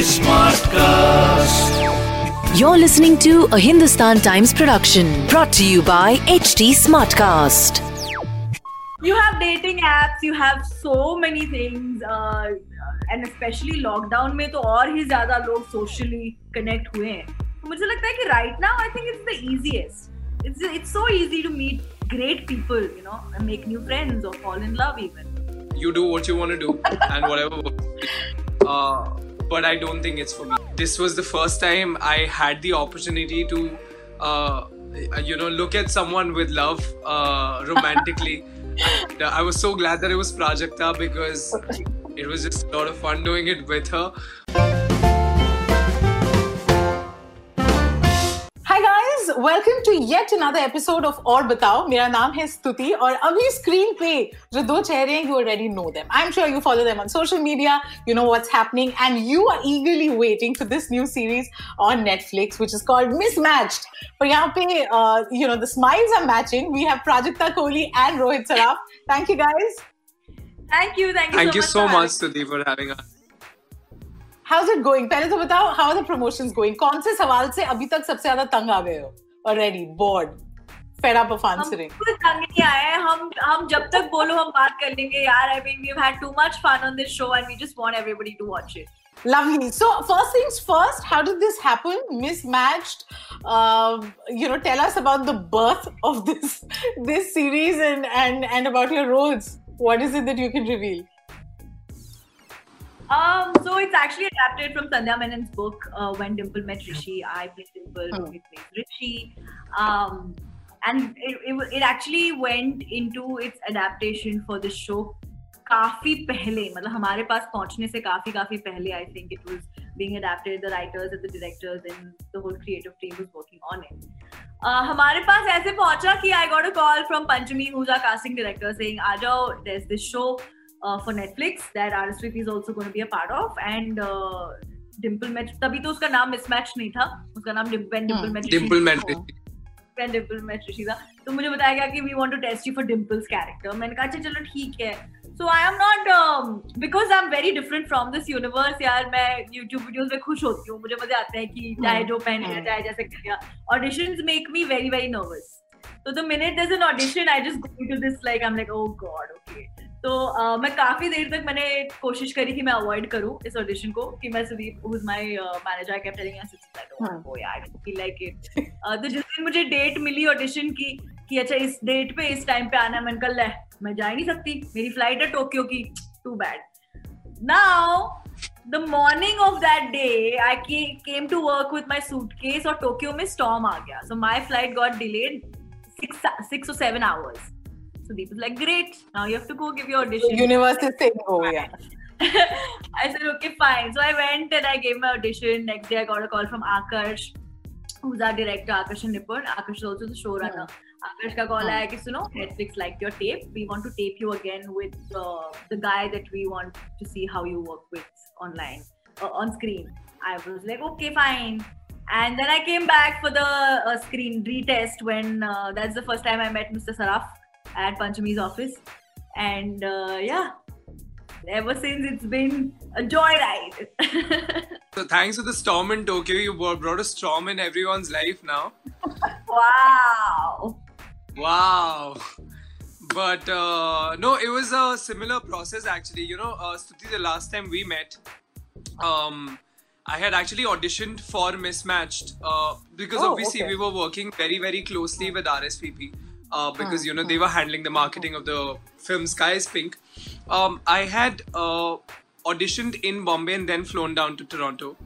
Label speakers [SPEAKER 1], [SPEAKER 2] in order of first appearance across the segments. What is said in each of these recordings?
[SPEAKER 1] Smartcast.
[SPEAKER 2] You're listening to a Hindustan Times production brought to you by HT Smartcast.
[SPEAKER 3] You have dating apps, you have so many things, uh, uh, and especially lockdown में तो और ही ज़्यादा लोग socially connect हुए हैं. मुझे लगता है कि right now I think it's the easiest. It's it's so easy to meet great people, you know, and make new friends or fall in love even
[SPEAKER 4] you do what you want to do and whatever uh, but i don't think it's for me. This was the first time i had the opportunity to uh, you know look at someone with love uh, romantically. And, uh, i was so glad that it was prajakta because it was just a lot of fun doing it with her
[SPEAKER 5] welcome to yet another episode of Aur Batao. My name is Stuti, and on the screen, pe, you already know them. I'm sure you follow them on social media, you know what's happening, and you are eagerly waiting for this new series on Netflix, which is called Mismatched. But here, uh, you know, the smiles are matching. We have Prajakta Kohli and Rohit Saraf. Thank you, guys.
[SPEAKER 3] Thank you, thank you so much
[SPEAKER 4] so
[SPEAKER 3] for having
[SPEAKER 4] us.
[SPEAKER 5] How's it going? पहले तो बताओ, how are the promotions going? कौन से सवाल से अभी तक सबसे ज़्यादा already bored fed up of
[SPEAKER 3] हम
[SPEAKER 5] आंसरिंग
[SPEAKER 3] कुछ तंग नहीं आए हैं हम हम जब तक बोलो हम बात कर लेंगे यार I mean we had too much fun on this show and we just want everybody to watch it
[SPEAKER 5] Lovely. So, first things first, how did this happen? Mismatched. Um, you know, tell us about the birth of this this series and and and about your roles. What is it that you can reveal?
[SPEAKER 3] Um, so it's actually adapted from Sandhya Menon's book, uh, When Dimple Met Rishi. I played Dimple,
[SPEAKER 5] Hmm.
[SPEAKER 3] he plays Rishi. Um, and it, it, it actually went into its adaptation for the show काफी पहले मतलब हमारे पास पहुंचने से काफी काफी पहले I think it was being adapted the writers and the directors and the whole creative team was working on it uh, हमारे पास ऐसे पहुंचा कि I got a call from Panchami who's our casting director saying आ जाओ there's this show uh, for Netflix that RSVP is also going to be a part of. And uh, Dimple match तभी तो उसका नाम mismatch नहीं था। उसका नाम Dimple
[SPEAKER 4] Dimple
[SPEAKER 3] match
[SPEAKER 4] Dimple match
[SPEAKER 3] friend Dimple match Rishi था। तो मुझे बताया गया कि we want to test you for Dimple's character मैंने कहा अच्छा चलो ठीक है। So I am not because I am very different from this universe यार मैं यूट्यूब वीडियोज़ में खुश होती हूँ। मुझे मज़े आते हैं कि चाहे जो
[SPEAKER 5] पहनेगा
[SPEAKER 3] चाहे जैसे करेगा audition make me very very nervous So the minute there's an audition, I just go into this like I'm like, oh god, okay. तो uh, मैं काफ़ी देर तक मैंने कोशिश करी कि मैं अवॉइड करूँ इस ऑडिशन को कि मैं Sudeep who is my manager I kept telling I don't यार फील लाइक इट तो जिस दिन मुझे डेट मिली ऑडिशन की कि अच्छा इस डेट पे इस टाइम पे आना है मैंने कहा ले मैं जा ही नहीं सकती मेरी फ़्लाइट है टोक्यो की too bad now the morning of that day I came to work with my suitcase और टोक्यो में स्टॉर्म आ गया। So my flight got delayed six six or seven hours. Sudeep is like, great, now you have to go give your audition.
[SPEAKER 5] The universe is saying, oh, yeah.
[SPEAKER 3] I said, okay, fine. So I went and I gave my audition. Next day, I got a call from Akarsh, who's our director, Akarsh and Nipun. Akarsh is also the showrunner. Hmm. Akarsh ka call hmm. hai suno, Netflix liked your tape. We want to tape you again with uh, the guy that we want to see how you work with online, uh, on screen. I was like, okay, fine. And then I came back for the uh, screen retest when uh, that's the first time I met Mr. Saraf at Panchami's office. And uh, yeah, ever since it's been a joyride.
[SPEAKER 4] so thanks to the storm in tokyo you brought a storm in everyone's life now
[SPEAKER 3] wow.
[SPEAKER 4] Wow. But uh, no, it was a similar process actually. You know, uh, Stuti, the last time we met, um, I had actually auditioned for Mismatched uh, because
[SPEAKER 5] Oh,
[SPEAKER 4] obviously
[SPEAKER 5] okay.
[SPEAKER 4] we were working very, very closely with RSVP uh, because you know they were handling the marketing of the film Sky is Pink. Um, I had uh, auditioned in Bombay and then flown down to Toronto.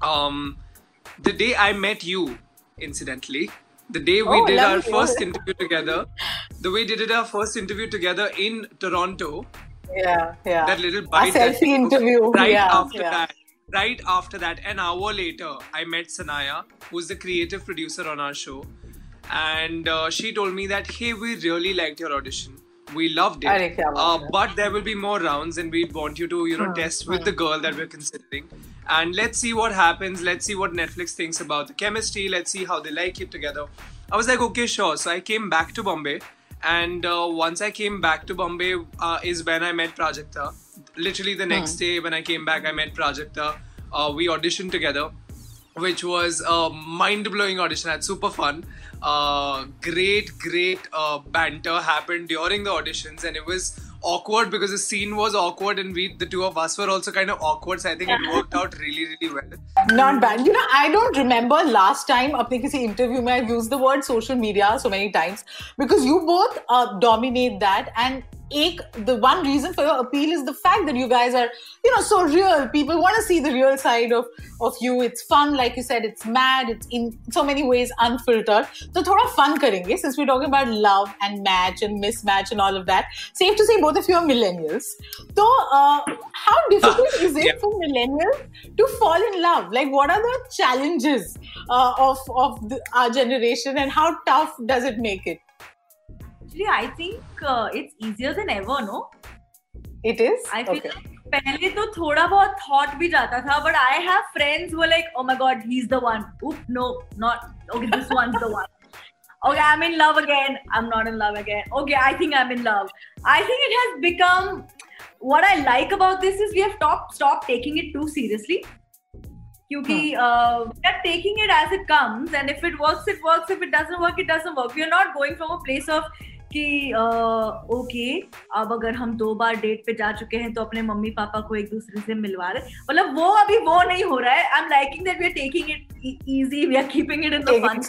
[SPEAKER 4] Um, the day I met you, incidentally, the day we
[SPEAKER 5] Oh,
[SPEAKER 4] did our
[SPEAKER 5] lovely.
[SPEAKER 4] first interview together, the way we did our first interview together in Toronto,
[SPEAKER 5] Yeah, yeah.
[SPEAKER 4] That little bite. that
[SPEAKER 5] selfie interview.
[SPEAKER 4] Right
[SPEAKER 5] yeah,
[SPEAKER 4] after
[SPEAKER 5] yeah.
[SPEAKER 4] that. Right after that, an hour later, I met Sanaya, who's the creative producer on our show, and uh, she told me that hey, we really liked your audition. We loved it.
[SPEAKER 5] Arre, kya baat
[SPEAKER 4] Uh, but there will be more rounds, and we want you to, you know, test with the girl that we're considering, and let's see what happens. Let's see what Netflix thinks about the chemistry. Let's see how they like it together. I was like, okay, sure. So I came back to Bombay, and uh, once I came back to Bombay uh, is when I met Prajakta. Literally the next day when I came back, I met Prajakta. Uh, we auditioned together, which was a mind-blowing audition. Had super fun. Uh, great, great uh, banter happened during the auditions, and it was awkward because the scene was awkward, and we, the two of us, were also kind of awkward. So I think it worked out really, really well.
[SPEAKER 5] Not bad. You know, I don't remember last time अपने किसी interview में I've used the word social media so many times because you both uh, dominate that and the one reason for your appeal is the fact that you guys are, you know, so real. People want to see the real side of of you. It's fun, like you said. It's mad. It's in so many ways unfiltered. So, of fun karenge since we're talking about love and match and mismatch and all of that. Safe to say, both of you are millennials. So, uh, how difficult is it for millennials to fall in love? Like, what are the challenges uh, of of our generation, and how tough does it make it?
[SPEAKER 3] Actually, I think uh, it's easier than ever, no?
[SPEAKER 5] It is.
[SPEAKER 3] I feel
[SPEAKER 5] okay.
[SPEAKER 3] like पहले तो थोड़ा बहुत thought भी जाता था but I have friends who are like oh my god he's the one oop no not okay this one's the one okay I'm in love again I'm not in love again okay I think I'm in love I think it has become what I like about this is we have stopped stopped taking it too seriously क्योंकि uh, we are taking it as it comes and if it works it works if it doesn't work it doesn't work we are not going from a place of कि okay अब अगर हम दो बार date पे जा चुके हैं तो अपने मम्मी पापा को एक दूसरे से मिलवा रहे मतलब वो अभी वो नहीं हो रहा है। I am liking that we are taking it easy we
[SPEAKER 5] are
[SPEAKER 3] keeping
[SPEAKER 5] it in the one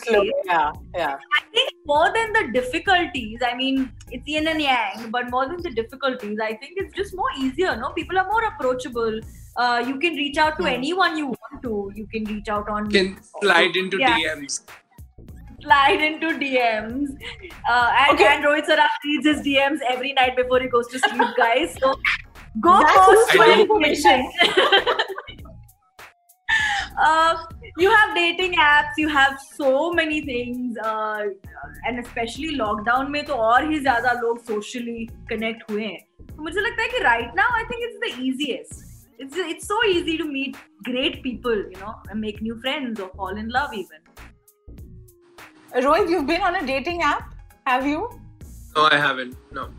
[SPEAKER 3] I think more than the difficulties I mean it's in an young but more than the difficulties I think it's just more easier no people are more approachable you can reach out to anyone you want to you can reach out on
[SPEAKER 4] slide into
[SPEAKER 3] Slide into DMs. Uh, and,
[SPEAKER 5] Okay.
[SPEAKER 3] and Rohit Saraf reads his DMs every night before he goes to sleep, guys. So go
[SPEAKER 5] That's
[SPEAKER 3] post
[SPEAKER 5] useful
[SPEAKER 3] your
[SPEAKER 5] information.
[SPEAKER 3] uh, you have dating apps you have so many things uh, and especially lockdown में तो और ही ज्यादा लोग socially connect हुए हैं तो मुझे लगता है कि right now I think it's the easiest it's it's so easy to meet great people you know and make new friends or fall in love even
[SPEAKER 5] Rohit, you've been on a dating app, have you?
[SPEAKER 4] No, I haven't. No.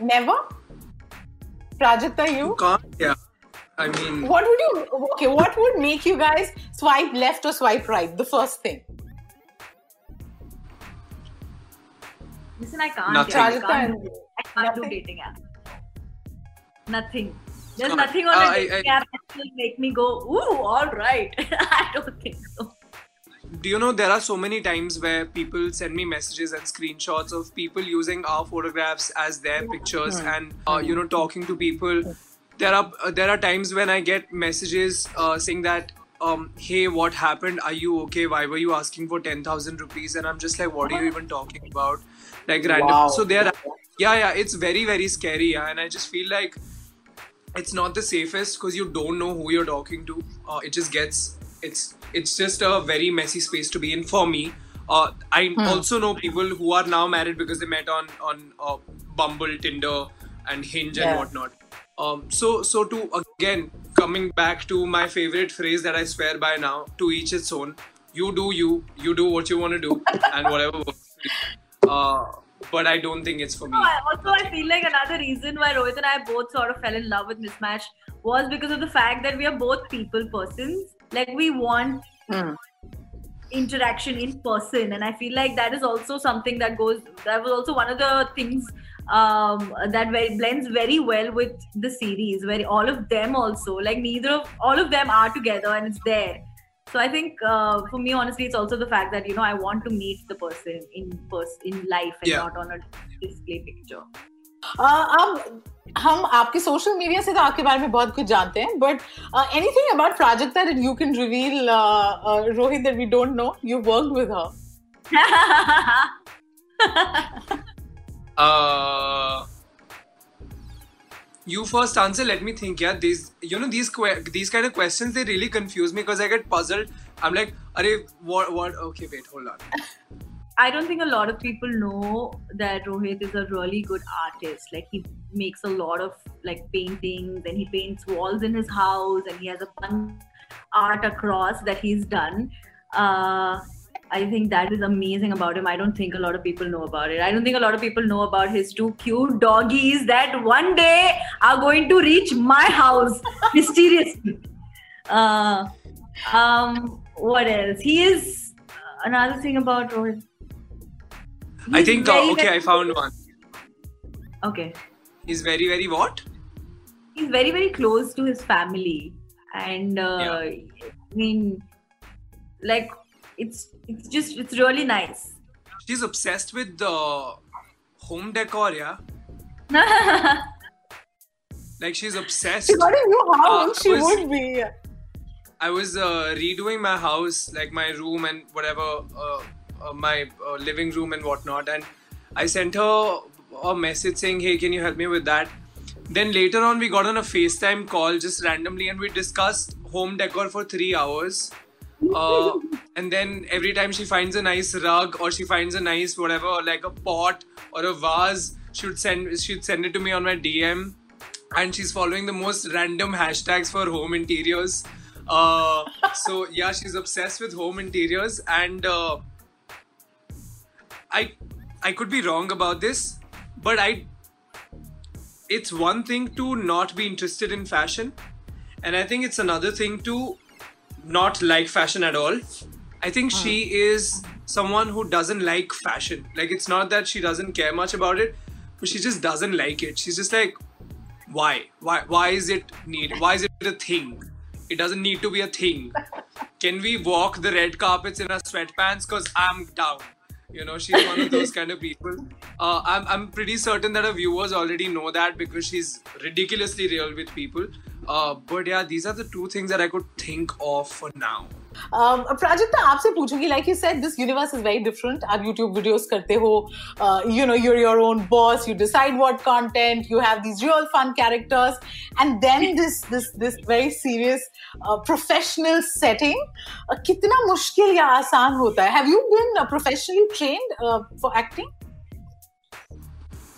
[SPEAKER 5] Never. Prajakta, you?
[SPEAKER 4] You can't. Yeah. I mean,
[SPEAKER 5] What would you? Okay, what would make you guys swipe left or swipe right? The first thing.
[SPEAKER 3] listen I can't
[SPEAKER 4] Nothing.
[SPEAKER 3] yeah, I can't,
[SPEAKER 5] and-
[SPEAKER 3] I can't do dating app nothing there's
[SPEAKER 4] Uh,
[SPEAKER 3] nothing on a
[SPEAKER 4] I-
[SPEAKER 3] dating
[SPEAKER 4] I-
[SPEAKER 3] app that will make me go ooh all right I don't think so
[SPEAKER 4] do you know there are so many times where people send me messages and screenshots of people using our photographs as their pictures and uh, you know talking to people. There are uh, there are times when i get messages uh, saying that um, hey what happened? Are you okay? Why were you asking for 10000 rupees? And i'm just like what are you even talking about? Like random.
[SPEAKER 5] Wow.
[SPEAKER 4] so there yeah yeah it's very very scary yeah, and i just feel like it's not the safest because you don't know who you're talking to. Uh, it just gets it's it's just a very messy space to be in for me. Uh, I also know people who are now married because they met on on uh, Bumble, Tinder, and Hinge and whatnot. Um, so so to again coming back to my favorite phrase that I swear by now: to each its own. You do you. You do what you want to do, and whatever. works. Uh, but I don't think it's for me.
[SPEAKER 3] No, I- also, I feel like another reason why Rohit and I both sort of fell in love with Mismatch was because of the fact that we are both people persons. Like, we want
[SPEAKER 5] Hmm.
[SPEAKER 3] interaction in person, and I feel like that is also something that goes, that was also one of the things um, that very, blends very well with the series, where all of them also, like, neither of all of them are together and it's there. So I think uh, for me, honestly, it's also the fact that you know I want to meet the person in pers- in life and not on a display picture.
[SPEAKER 5] Uh, um, uh, हम आपके social media से तो आपके बारे में बहुत कुछ जानते हैं, but uh, anything about Prajakta that you can reveal, uh, Rohit, that we don't know, you worked
[SPEAKER 4] with her. you first answer. Let me think. Yeah, these you know these que- these kind of questions they really confuse me because I get puzzled. I'm like, Are what what? Okay, wait, hold on.
[SPEAKER 3] I don't think a lot of people know that Rohit is a really good artist. Like he makes a lot of like paintings and he paints walls in his house and he has a fun art across that he's done. Uh, I think that is amazing about him. I don't think a lot of people know about it. I don't think a lot of people know about his two cute doggies that one day are going to reach my house mysteriously. Uh, um, what else? He is uh, another thing about Rohit.
[SPEAKER 4] I think uh, okay, I found one.
[SPEAKER 3] Okay.
[SPEAKER 4] He's very very what?
[SPEAKER 3] He's very very close to his family, and uh, yeah. I mean, like it's it's just it's really nice.
[SPEAKER 4] She's obsessed with the home decor, yeah. like she's obsessed.
[SPEAKER 5] She got a new house. Uh, she was, would be.
[SPEAKER 4] I was uh, redoing my house, like my room and whatever, uh, uh my uh, living room and whatnot, and I sent her a message saying, "Hey, can you help me with that?" Then later on, we got on a FaceTime call just randomly, and we discussed home decor for three hours uh, and then every time she finds a nice rug or she finds a nice whatever like a pot or a vase she would send she'd send it to me on my dm and she's following the most random hashtags for home interiors. Uh, so yeah she's obsessed with home interiors. And uh, i i could be wrong about this but i it's one thing to not be interested in fashion. And i think it's another thing to not like fashion at all. I think she is someone who doesn't like fashion. Like it's not that she doesn't care much about it, but she just doesn't like it. She's just like, why? Why? Why is it need? Why is it a thing? It doesn't need to be a thing. Can we walk the red carpets in our sweatpants? Cause I'm down. You know, she's one of those kind of people. Uh, I'm, I'm pretty certain that our viewers already know that because she's ridiculously real with people. Uh, but yeah, these are the two things that I could think of for now.
[SPEAKER 5] Um, Prajakta, आपसे पूछूंगी like you said this universe is very different आप YouTube videos करते हो uh, you know you're your own boss you decide what content you have these real fun characters and then this this this very serious uh, professional setting uh, कितना मुश्किल या आसान होता है have you been uh, professionally trained uh, for acting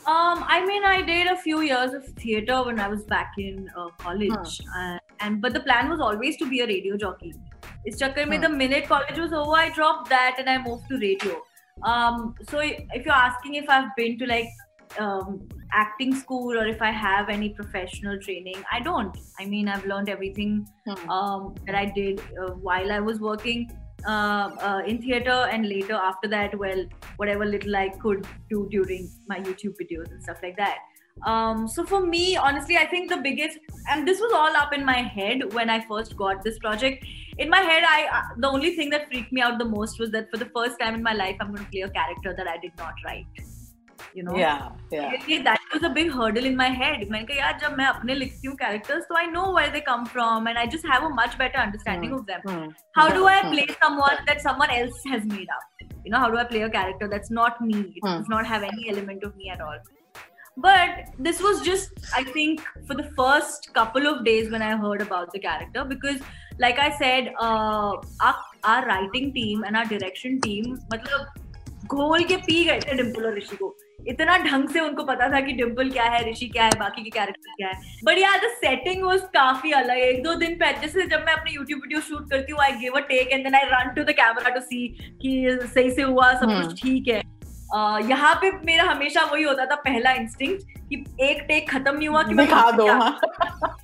[SPEAKER 3] um, I mean, I did a few years of theater when I was back in uh, college, huh. and but the plan was always to be a radio jockey. It's chakkar huh. the minute college was over, I dropped that and I moved to radio. Um, so if you're asking if I've been to like um, acting school or if I have any professional training, I don't. I mean, I've learned everything um, that I did uh, while I was working uh, uh, in theater and later after that well whatever little i could do during my youtube videos and stuff like that. Um, so for me honestly i think the biggest and this was all up in my head when i first got this project. In my head i uh, the only thing that freaked me out the most was that for the first time in my life i'm going to play a character that i did not write you know
[SPEAKER 5] yeah yeah
[SPEAKER 3] that was a big hurdle in my head मैंने कहा यार जब मैं अपने लिखती हूँ characters so I know where they come from and I just have a much better understanding hmm. of them hmm. how do I hmm. play someone that someone else has made up you know how do I play a character that's not me it does not have any element of me at all but this was just i think for the first couple of days when i heard about the character because like i said uh, our, our writing team and our direction team मतलब घोल के P गए थे डिम्पल और ऋषि को इतना ढंग से उनको पता था कि डिम्पल क्या है ऋषि क्या है बाकी के कैरेक्टर क्या है बट यार द सेटिंग वाज काफ़ी अलग एक दो दिन पहले जैसे जब मैं अपनी यूट्यूब वीडियो शूट करती हूँ I give a take and then I run to the camera to see कि सही से हुआ सब कुछ हम्म। ठीक है uh, यहाँ पे मेरा हमेशा वही होता था पहला इंस्टिंक्ट कि एक टेक खत्म नहीं हुआ कि मैं
[SPEAKER 5] दिखा दो हाँ।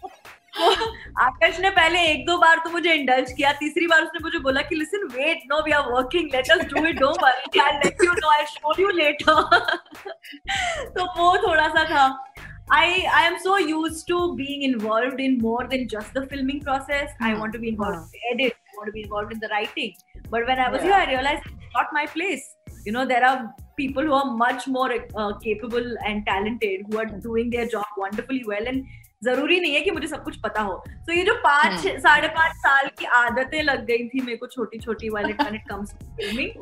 [SPEAKER 3] आकाश ने पहले एक दो बार तो मुझे इंडल्ज किया तीसरी बार उसने मुझे बोला कि listen wait no we are working let us do it don't worry I let you know I show you later तो वो थोड़ा सा था I I am so used to being involved in more than just the filming process. Mm-hmm. I want to be involved in the edit. I want to be involved in the writing. But when I was yeah. here, I realized it's not my place. You know, there are people who are much more uh, capable and talented who are doing their job wonderfully well, and ज़रूरी नहीं है कि मुझे सब कुछ पता हो। तो ये जो पाँच
[SPEAKER 5] हम्म।
[SPEAKER 3] साढ़े पाँच साल की आदतें लग गई थी मेरे को छोटी छोटी वाले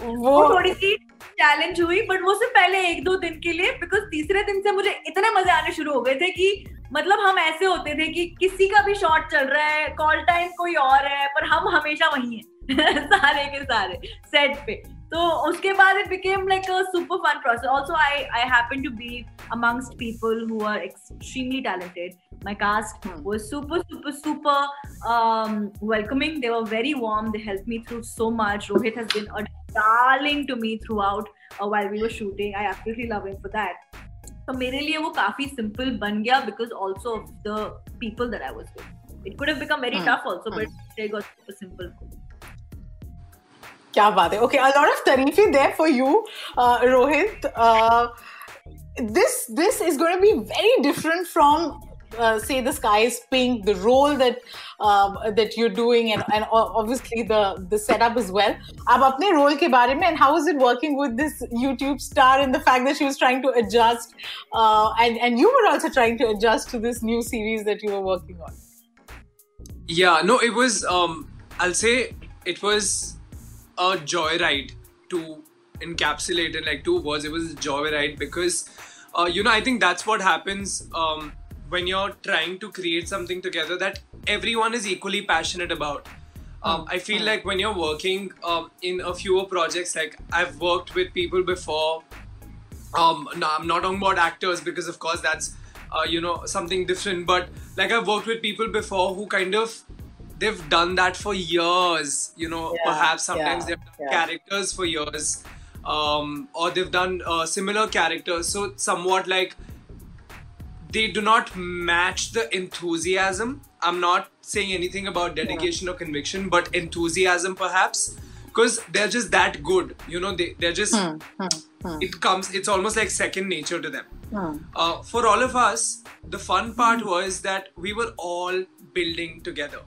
[SPEAKER 3] वो
[SPEAKER 5] वो
[SPEAKER 3] थोड़ी सी चैलेंज हुई बट वो सिर्फ़ पहले एक दो दिन के लिए बिकॉज़ तीसरे दिन से मुझे इतने मज़े आने शुरू हो गए थे कि मतलब हम ऐसे होते थे कि किसी का भी शॉट चल रहा है कॉल टाइम कोई और है पर हम हमेशा वही है सारे के सारे सेट पे। तो उसके बाद it became like super fun process also I I happen to be amongst people who are extremely talented my cast was super super super welcoming they were very warm they help me through so much Rohit has been darling to me throughout while we were shooting I absolutely love him for that तो मेरे लिए वो काफ़ी simple बन गया because also of the people that I was with it
[SPEAKER 5] could
[SPEAKER 3] become very tough also but super simple
[SPEAKER 5] क्या बात है okay a lot of tarifi there for you uh, rohit uh, this this is going to be very different from uh, say the sky is pink the role that um, that you're doing and, and o- obviously the the setup as well अब अपने role के बारे में and how is it working with this YouTube star and the fact that she was trying to adjust uh, and and you were also trying to adjust to this new series that you were working on
[SPEAKER 4] Yeah, no, it was. Um, I'll say it was a joyride to encapsulate in like two words. It was a joyride because, uh, you know, I think that's what happens um, when you're trying to create something together that everyone is equally passionate about. Um, I feel like when you're working um, in a fewer projects, like I've worked with people before um no i'm not talking about actors because of course that's uh, you know something different but like i've worked with people before who kind of they've done that for years you know
[SPEAKER 5] Yeah,
[SPEAKER 4] perhaps sometimes
[SPEAKER 5] yeah,
[SPEAKER 4] they've done
[SPEAKER 5] yeah.
[SPEAKER 4] characters for years um or they've done uh, similar characters. So somewhat like they do not match the enthusiasm. I'm not saying anything about dedication or conviction but enthusiasm perhaps because they're just that good you know they, they're just it comes it's almost like second nature to them. Uh, for all of us the fun part was that we were all building together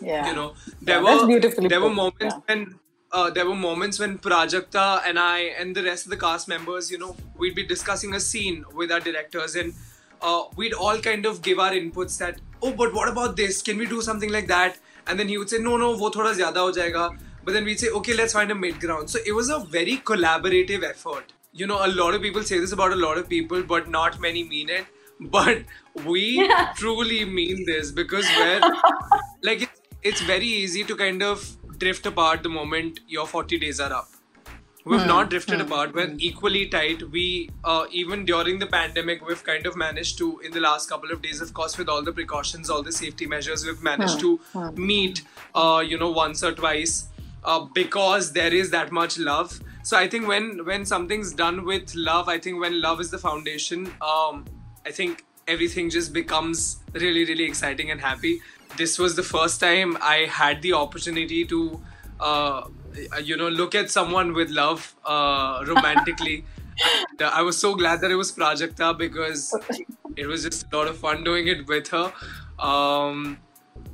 [SPEAKER 5] yeah
[SPEAKER 4] you know there
[SPEAKER 5] Yeah,
[SPEAKER 4] were there were moments
[SPEAKER 5] yeah.
[SPEAKER 4] when uh, there were moments when Prajakta and I and the rest of the cast members, you know, we'd be discussing a scene with our directors and uh, we'd all kind of give our inputs that, oh, but what about this? Can we do something like that? And then he would say, no, no, wo thoda zyada ho jayega. But then we'd say, okay, let's find a mid ground. So it was a very collaborative effort. You know, a lot of people say this about a lot of people, but not many mean it. But we truly mean this because we're like it's, very easy to kind of drift apart the moment your 40 days are up. We've not drifted apart. We're equally tight. We uh, even during the pandemic we've kind of managed to in the last couple of days of course with all the precautions all the safety measures we've managed to meet uh, you know once or twice uh, because there is that much love. So i think when when something's done with love i think when love is the foundation um, i think everything just becomes really really exciting and happy this was the first time i had the opportunity to uh, you know look at someone with love uh, romantically. And, uh, i was so glad that it was prajakta because it was just a lot of fun doing it with her. Um,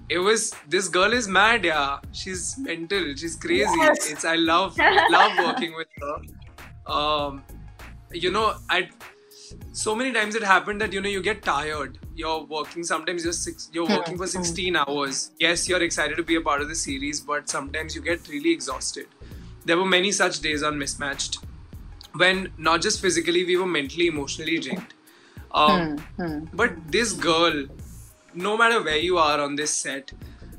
[SPEAKER 4] it was this girl is mad yeah. She's mental. She's crazy.
[SPEAKER 5] Yes.
[SPEAKER 4] it's i love love working with her. Um, you know i so many times it happened that you know you get tired. You're working sometimes you're six you're working for mm. 16 hours. Yes you're excited to be a part of the series but sometimes you get really exhausted. There were many such days on mismatched when not just physically we were mentally emotionally drained. Um, hmm, hmm. but this girl no matter where you are on this set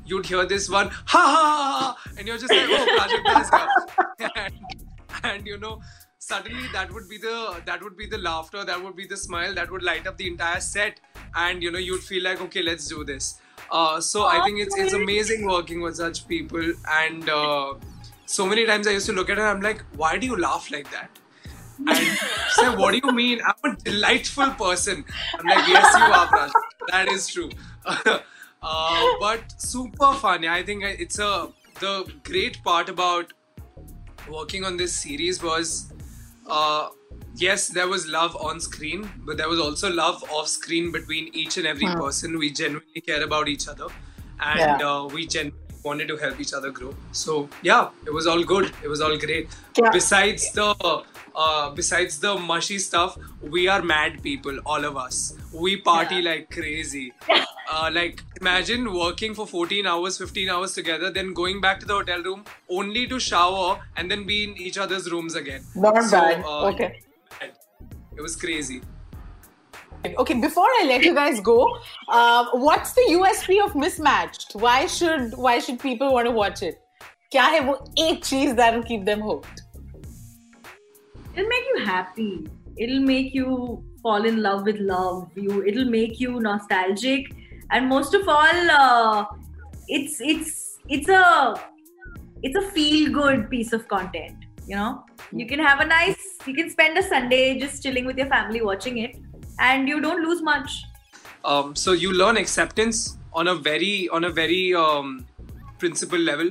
[SPEAKER 4] you'd hear this one ha ha ha, ha and you're just like oh here and, and you know suddenly that would be the that would be the laughter that would be the smile that would light up the entire set and you know you'd feel like okay let's do this uh, so i think it's it's amazing working with such people and uh, so many times i used to look at her i'm like why do you laugh like that and said, What do you mean? I'm a delightful person. I'm like, Yes, you are. That is true. uh, but super fun. I think it's a the great part about working on this series was uh, yes, there was love on screen, but there was also love off screen between each and every person. We genuinely care about each other, and
[SPEAKER 5] Yeah.
[SPEAKER 4] uh, we genuinely wanted to help each other grow. So yeah, it was all good. It was all great.
[SPEAKER 5] Yeah.
[SPEAKER 4] Besides the uh, besides the mushy stuff, we are mad people, all of us. We party
[SPEAKER 3] Yeah.
[SPEAKER 4] like crazy. Uh, like imagine working for 14 hours, 15 hours together, then going back to the hotel room only to shower and then be in each other's rooms again.
[SPEAKER 5] Not
[SPEAKER 4] So,
[SPEAKER 5] bad.
[SPEAKER 4] uh,
[SPEAKER 5] okay.
[SPEAKER 4] It was crazy.
[SPEAKER 5] Okay, before I let you guys go, uh, what's the USP of Mismatched? Why should why should people want to watch it? क्या है वो एक चीज that will keep them hooked?
[SPEAKER 3] It'll make you happy. It'll make you fall in love with love you it'll make you nostalgic. And most of all uh, it's it's it's a it's a feel good piece of content you know? You can have a nice you can spend a sunday just chilling with your family watching it and you don't lose much.
[SPEAKER 4] Um, so you learn acceptance on a very on a very um, principle level.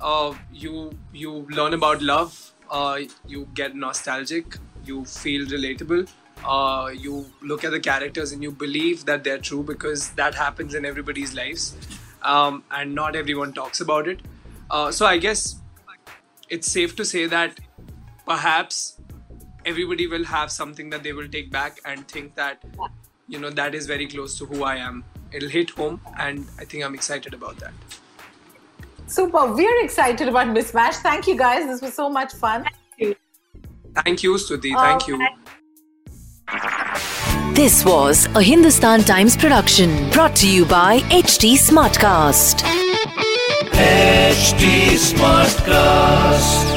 [SPEAKER 4] Uh, you you learn about love uh, you get nostalgic you feel relatable uh, you look at the characters and you believe that they're true because that happens in everybody's lives um, and not everyone talks about it. Uh, so i guess it's safe to say that perhaps everybody will have something that they will take back and think that you know that is very close to who i am. It'll hit home and i think i'm excited about that
[SPEAKER 5] Super. We're excited about Mismatched. Thank you guys. This was so much fun.
[SPEAKER 4] thank you stuti uh, thank you
[SPEAKER 2] This was a Hindustan Times production brought to you by HT Smartcast.
[SPEAKER 1] HT Smartcast.